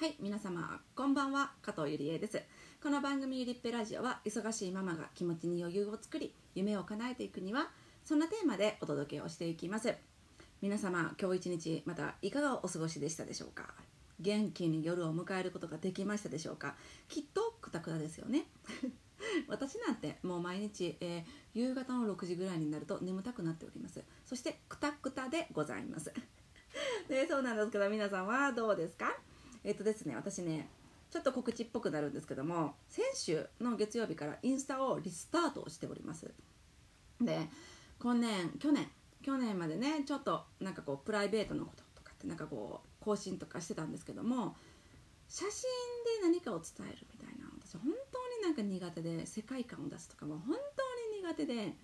はい皆様こんばんは加藤ゆりえです。この番組ゆりっぺラジオは忙しいママが気持ちに余裕を作り夢を叶えていくにはそんなテーマでお届けをしていきます。皆様今日一日またいかがお過ごしでしたでしょうか？元気に夜を迎えることができましたでしょうか？きっとくたくたですよね。私なんてもう毎日、えー、夕方の6時ぐらいになると眠たくなっております。そしてくたくたでございます。で そうなんですけど皆さんはどうですか？えっ、とですね私ねちょっと告知っぽくなるんですけども先週の月曜日からインスタをリスタートしております。で今年去年去年までねちょっとなんかこうプライベートのこととかってなんかこう更新とかしてたんですけども写真で何かを伝えるみたいな私本当になんか苦手で世界観を出すとかも本当に苦手で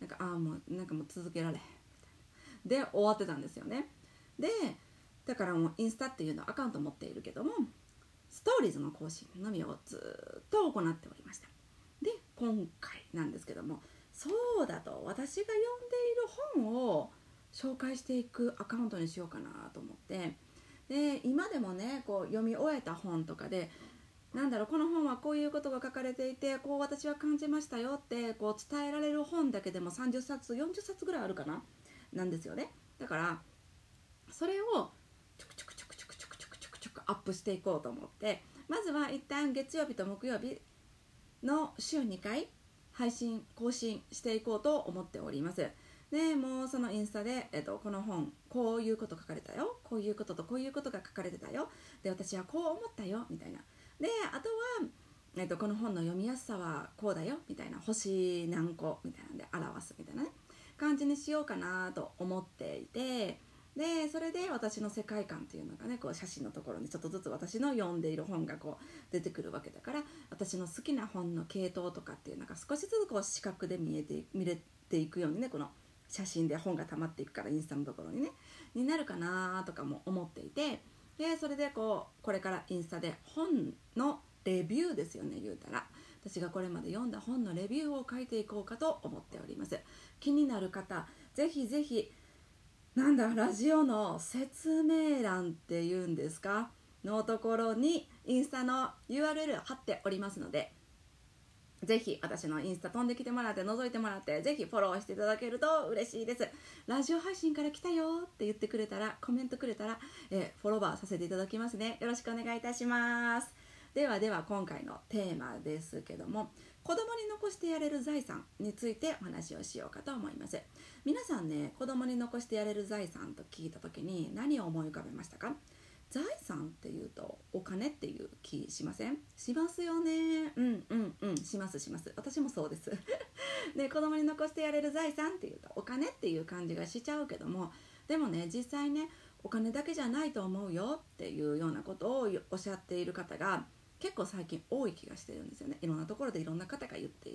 なんかああもうなんかもう続けられへんみたいな。で終わってたんですよね。でだからもうインスタっていうのアカウント持っているけどもストーリーズの更新のみをずっと行っておりました。で今回なんですけどもそうだと私が読んでいる本を紹介していくアカウントにしようかなと思ってで今でもねこう読み終えた本とかでなんだろうこの本はこういうことが書かれていてこう私は感じましたよってこう伝えられる本だけでも30冊40冊ぐらいあるかな？なんですよね。だからそれをちょくちょくちょくちょくちょくちょくちょくちょくアップしていこうと思ってまずは一旦月曜日と木曜日の週2回配信更新していこうと思っておりますでもうそのインスタで、えっと、この本こういうこと書かれたよこういうこととこういうことが書かれてたよで私はこう思ったよみたいなであとは、えっと、この本の読みやすさはこうだよみたいな星何個みたいなんで表すみたいなね感じにしようかなと思っていてでそれで私の世界観っていうのがねこう写真のところにちょっとずつ私の読んでいる本がこう出てくるわけだから私の好きな本の系統とかっていうのが少しずつこう視覚で見えて見れていくようにねこの写真で本が溜まっていくからインスタのところにねになるかなとかも思っていてでそれでこうこれからインスタで本のレビューですよね言うたら。私がこれまで読んだ本のレビューを書いていこうかと思っております。気になる方ぜひぜひなんだラジオの説明欄っていうんですか？のところにインスタの URL 貼っておりますのでぜひ私のインスタ飛んできてもらって覗いてもらってぜひフォローしていただけると嬉しいです。ラジオ配信から来たよって言ってくれたらコメントくれたら、え、フォロワーさせていただきますね。よろしくお願いいたします。ではでは今回のテーマですけども子供に残してやれる財産についてお話をしようかと思います。皆さんね子供に残してやれる財産と聞いた時に何を思い浮かべましたか？財産っていうとお金っていう気しません？しますよね。うんうんうん。しますします。私もそうです。で子供に残してやれる財産っていうとお金っていう感じがしちゃうけどもでもね実際ねお金だけじゃないと思うよっていうようなことをおっしゃっている方が結構最近多い気がしてるんですよね。いろんなところでいろんな方が言って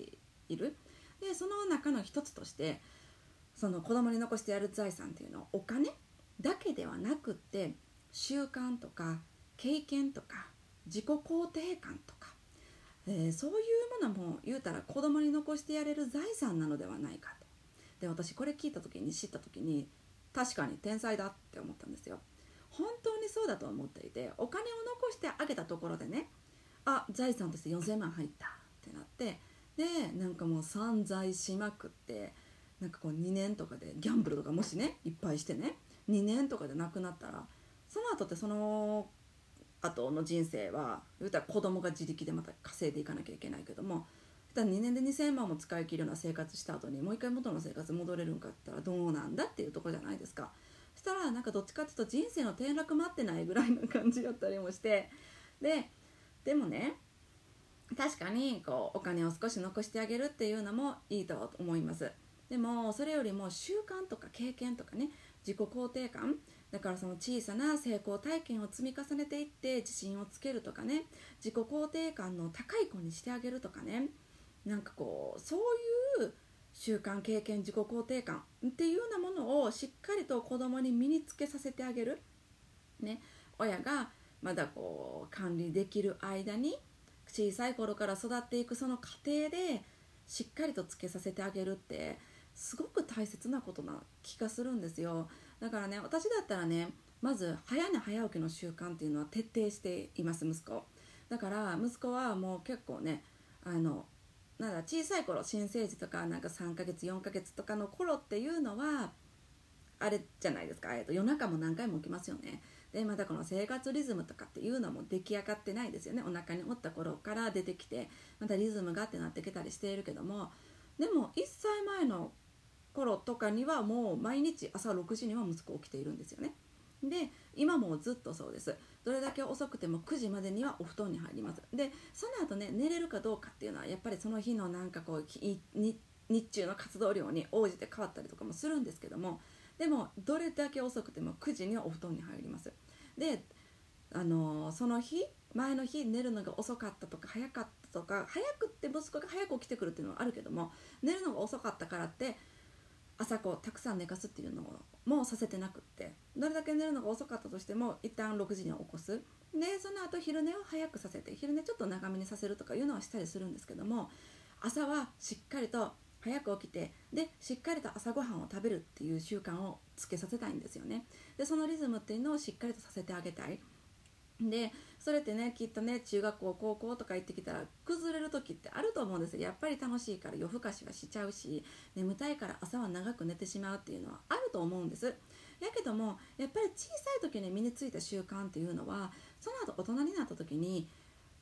いる。でその中の一つとしてその子供に残してやる財産っていうのはお金だけではなくって習慣とか経験とか自己肯定感とか、えー、そういうものも言うたら子供に残してやれる財産なのではないかと。で私これ聞いた時に知った時に確かに天才だって思ったんですよ。本当にそうだと思っていてお金を残してあげたところでねあ財産として4000万入ったってなってでなんかもう散財しまくってなんかこう2年とかでギャンブルとかもしねいっぱいしてね2年とかで亡くなったらその後ってその後の人生は言うたら子供が自力でまた稼いでいかなきゃいけないけども2年で2000万も使い切るような生活した後にもう一回元の生活戻れるんかって言ったらどうなんだっていうとこじゃないですか。そしたらなんかどっちかっていうと人生の転落待ってないぐらいの感じだったりもしてででもね確かにこうお金を少し残してあげるっていうのもいいと思います。でもそれよりも習慣とか経験とかね自己肯定感。だからその小さな成功体験を積み重ねていって自信をつけるとかね自己肯定感の高い子にしてあげるとかね。なんかこうそういう習慣経験自己肯定感っていうようなものをしっかりと子供に身につけさせてあげる、ね、親がまだこう管理できる間に小さい頃から育っていくその過程でしっかりとつけさせてあげるってすごく大切なことな気がするんですよ。だからね私だったらねまず早寝早起きの習慣っていうのは徹底しています息子。だから息子はもう結構ねあのなんだ小さい頃新生児とかなんか3ヶ月4ヶ月とかの頃っていうのはあれじゃないですか、えっと、夜中も何回も起きますよね。でまたこの生活リズムとかっていうのも出来上がってないですよね。お腹におった頃から出てきてまたリズムがってなってきたりしているけども。でも1歳前の頃とかにはもう毎日朝6時には息子起きているんですよね。で今もずっとそうです。どれだけ遅くても9時までにはお布団に入ります。でその後ね寝れるかどうかっていうのはやっぱりその日のなんかこう日中の活動量に応じて変わったりとかもするんですけども。でもどれだけ遅くても9時にはお布団に入ります。であのその日前の日寝るのが遅かったとか早かったとか早くって息子が早く起きてくるっていうのはあるけども寝るのが遅かったからって朝こうたくさん寝かすっていうのもさせてなくってどれだけ寝るのが遅かったとしても一旦6時には起こす。でその後昼寝を早くさせて昼寝ちょっと長めにさせるとかいうのはしたりするんですけども朝はしっかりと早く起きてでしっかりと朝ごはんを食べるっていう習慣をつけさせたいんですよね。でそのリズムっていうのをしっかりとさせてあげたい。でそれってねきっとね中学校高校とか行ってきたら崩れる時ってあると思うんですよ。やっぱり楽しいから夜更かしはしちゃうし眠たいから朝は長く寝てしまうっていうのはあると思うんです。やけどもやっぱり小さい時に身についた習慣っていうのはその後大人になった時に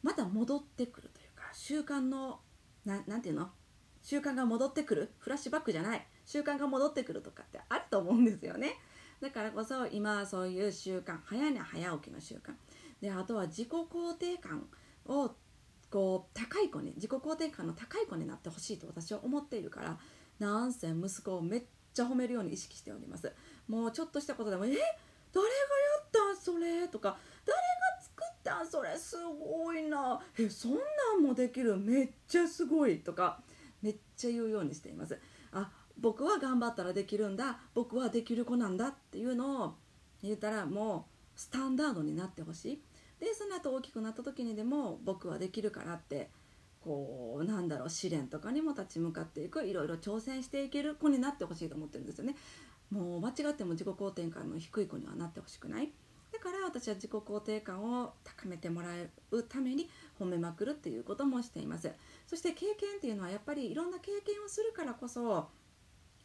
また戻ってくるというか習慣の何て言うの？習慣が戻ってくる？フラッシュバックじゃない。習慣が戻ってくるとかってあると思うんですよね。だからこそ今はそういう習慣早寝早起きの習慣。であとは自己肯定感をこう高い子に自己肯定感の高い子になってほしいと私は思っているからなんせ息子をめっちゃ褒めるように意識しております。もうちょっとしたことでも「え？誰がやったんそれ?」とか「誰が作ったんそれすごいなえ？そんなんもできるめっちゃすごい」とかめっちゃ言うようにしています。あ僕は頑張ったらできるんだ。僕はできる子なんだっていうのを言ったらもうスタンダードになってほしい。でその後大きくなった時にでも僕はできるからってこうなんだろう試練とかにも立ち向かっていくいろいろ挑戦していける子になってほしいと思ってるんですよね。もう間違っても自己肯定感の低い子にはなってほしくない。から私は自己肯定感を高めてもらうために褒めまくるっていうこともしています。そして経験っていうのはやっぱりいろんな経験をするからこそ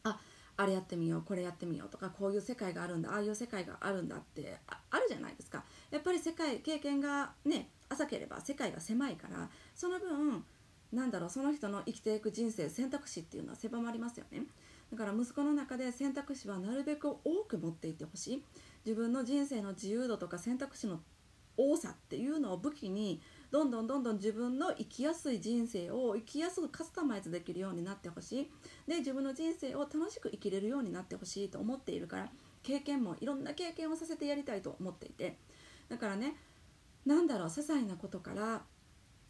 ああれやってみようこれやってみようとかこういう世界があるんだああいう世界があるんだってあるじゃないですか。やっぱり世界経験がね浅ければ世界が狭いからその分なんだろうその人の生きていく人生選択肢っていうのは狭まりますよね。だから息子の中で選択肢はなるべく多く持っていってほしい。自分の人生の自由度とか選択肢の多さっていうのを武器にどんどんどんどん自分の生きやすい人生を生きやすくカスタマイズできるようになってほしい。で自分の人生を楽しく生きれるようになってほしいと思っているから経験もいろんな経験をさせてやりたいと思っていて。だからね何だろう些細なことから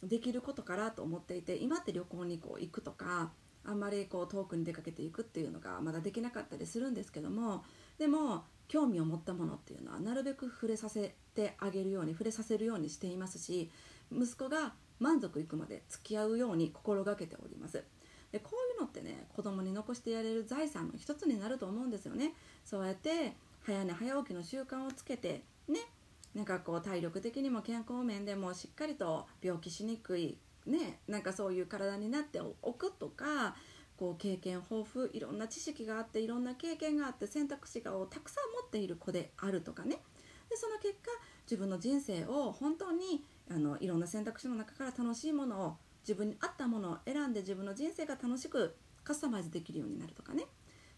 できることからと思っていて今って旅行にこう行くとかあんまりこう遠くに出かけていくっていうのがまだできなかったりするんですけどもでも興味を持ったものっていうのはなるべく触れさせてあげるように触れさせるようにしていますし息子が満足いくまで付き合うように心がけております。でこういうのってね子供に残してやれる財産の一つになると思うんですよね。そうやって早寝早起きの習慣をつけてねなんかこう体力的にも健康面でもしっかりと病気しにくいねなんかそういう体になっておくとかこう経験豊富いろんな知識があっていろんな経験があって選択肢をたくさん持っている子であるとかね。でその結果自分の人生を本当にあのいろんな選択肢の中から楽しいものを自分に合ったものを選んで自分の人生が楽しくカスタマイズできるようになるとかね。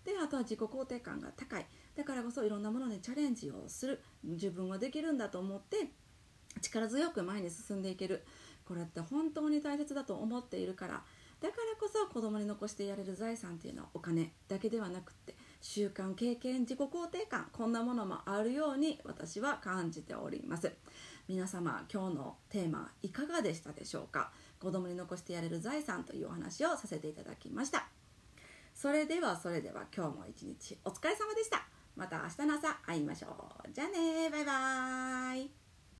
であとは自己肯定感が高い。だからこそいろんなものにチャレンジをする。自分はできるんだと思って力強く前に進んでいける。これって本当に大切だと思っているから。だからこそ子供に残してやれる財産っていうのはお金だけではなくって習慣経験自己肯定感こんなものもあるように私は感じております。皆様今日のテーマいかがでしたでしょうか？子供に残してやれる財産というお話をさせていただきました。それではそれでは今日も一日お疲れ様でした。また明日の朝会いましょう。じゃあねバイバーイ。